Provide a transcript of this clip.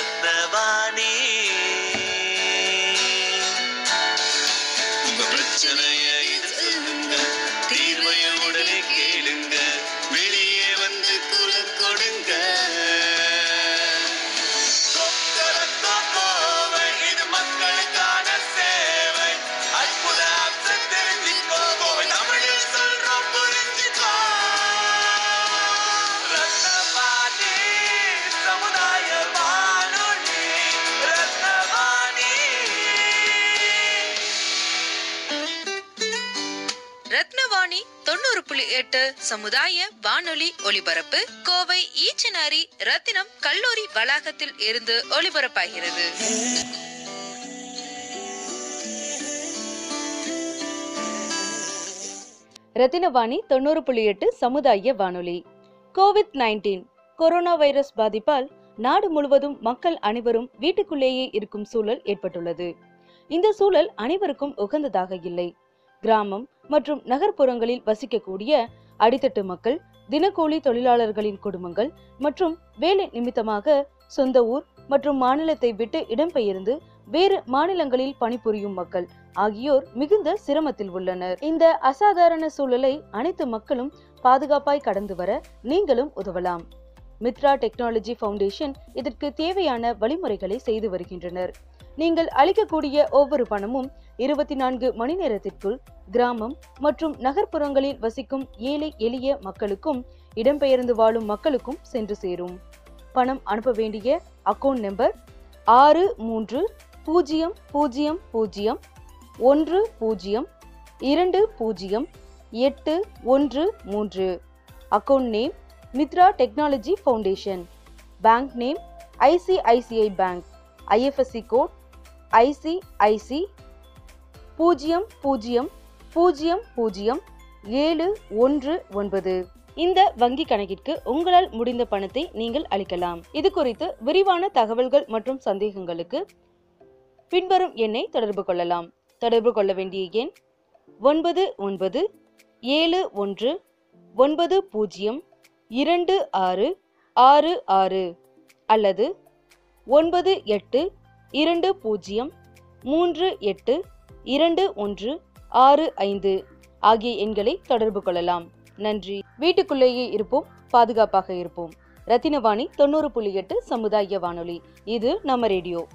ரத்னவாணி உங்க பிரச்சனைய ரத்னவாணி தொண்ணூறு புள்ளி எட்டு சமுதாய வானொலி ஒலிபரப்பு. கோவை ஈச்சனாரி ரத்தினம் கல்லூரி வளாகத்தில் இருந்து ஒலிபரப்பாகிறது. ரத்தினவாணி தொண்ணூறு புள்ளி எட்டு சமுதாய வானொலி. கோவிட் நைன்டீன் கொரோனா வைரஸ் பாதிப்பால் நாடு முழுவதும் மக்கள் அனைவரும் வீட்டுக்குள்ளேயே இருக்கும் சூழல் ஏற்பட்டுள்ளது. இந்த சூழல் அனைவருக்கும் உகந்ததாக இல்லை. கிராமம் மற்றும் நகர்ப்புறங்களில் வசிக்கக்கூடிய அடித்தட்டு மக்கள் தினக்கூலி தொழிலாளர்களின் குடும்பங்கள் மற்றும் வேலை நிமித்தமாக சொந்த ஊர் மற்றும் மாநிலத்தை விட்டு இடம்பெயர்ந்து வேறு மாநிலங்களில் பணிபுரியும் மக்கள் ஆகியோர் மிகுந்த சிரமத்தில் உள்ளனர். இந்த அசாதாரண சூழலை அனைத்து மக்களும் பாதுகாப்பாய் கடந்து வர நீங்களும் உதவலாம். மித்ரா டெக்னாலஜி ஃபவுண்டேஷன் இதற்கு தேவையான வழிமுறைகளை செய்து வருகின்றனர். நீங்கள் அளிக்கக்கூடிய ஒவ்வொரு பணமும் இருபத்தி நான்கு மணி நேரத்திற்குள் கிராமம் மற்றும் நகர்ப்புறங்களில் வசிக்கும் ஏழை எளிய மக்களுக்கும் இடம்பெயர்ந்து வாழும் மக்களுக்கும் சென்று சேரும். பணம் அனுப்ப வேண்டிய அக்கவுண்ட் நம்பர் ஆறு மூன்று பூஜ்ஜியம் பூஜ்ஜியம் பூஜ்ஜியம் ஒன்று பூஜ்ஜியம் இரண்டு பூஜ்ஜியம் எட்டு ஒன்று மூன்று. Account name Mitra technology foundation. Bank name ICICI bank. IFSC code ICIC பூஜ்ஜியம் பூஜ்ஜியம் பூஜ்ஜியம் பூஜ்ஜியம் ஏழு ஒன்று ஒன்பது. இந்த வங்கி கணக்கிற்கு உங்களால் முடிந்த பணத்தை நீங்கள் அளிக்கலாம். இது குறித்து விரிவான தகவல்கள் மற்றும் சந்தேகங்களுக்கு பின்வரும் எண்ணை தொடர்பு கொள்ளலாம். தொடர்பு கொள்ள வேண்டிய எண் ஒன்பது ஒன்பது ஏழு ஒன்று ஒன்பது பூஜ்ஜியம் இரண்டு ஆறு ஆறு ஆறு அல்லது ஒன்பது எட்டு இரண்டு பூஜ்ஜியம் மூன்று எட்டு இரண்டு ஒன்று ஆறு ஐந்து ஆகிய எண்களை தொடர்பு கொள்ளலாம். நன்றி. வீட்டுக்குள்ளேயே இருப்போம் பாதுகாப்பாக இருப்போம். ரத்தினவாணி தொண்ணூறு புள்ளி எட்டு சமுதாய வானொலி. இது நம்ம ரேடியோ.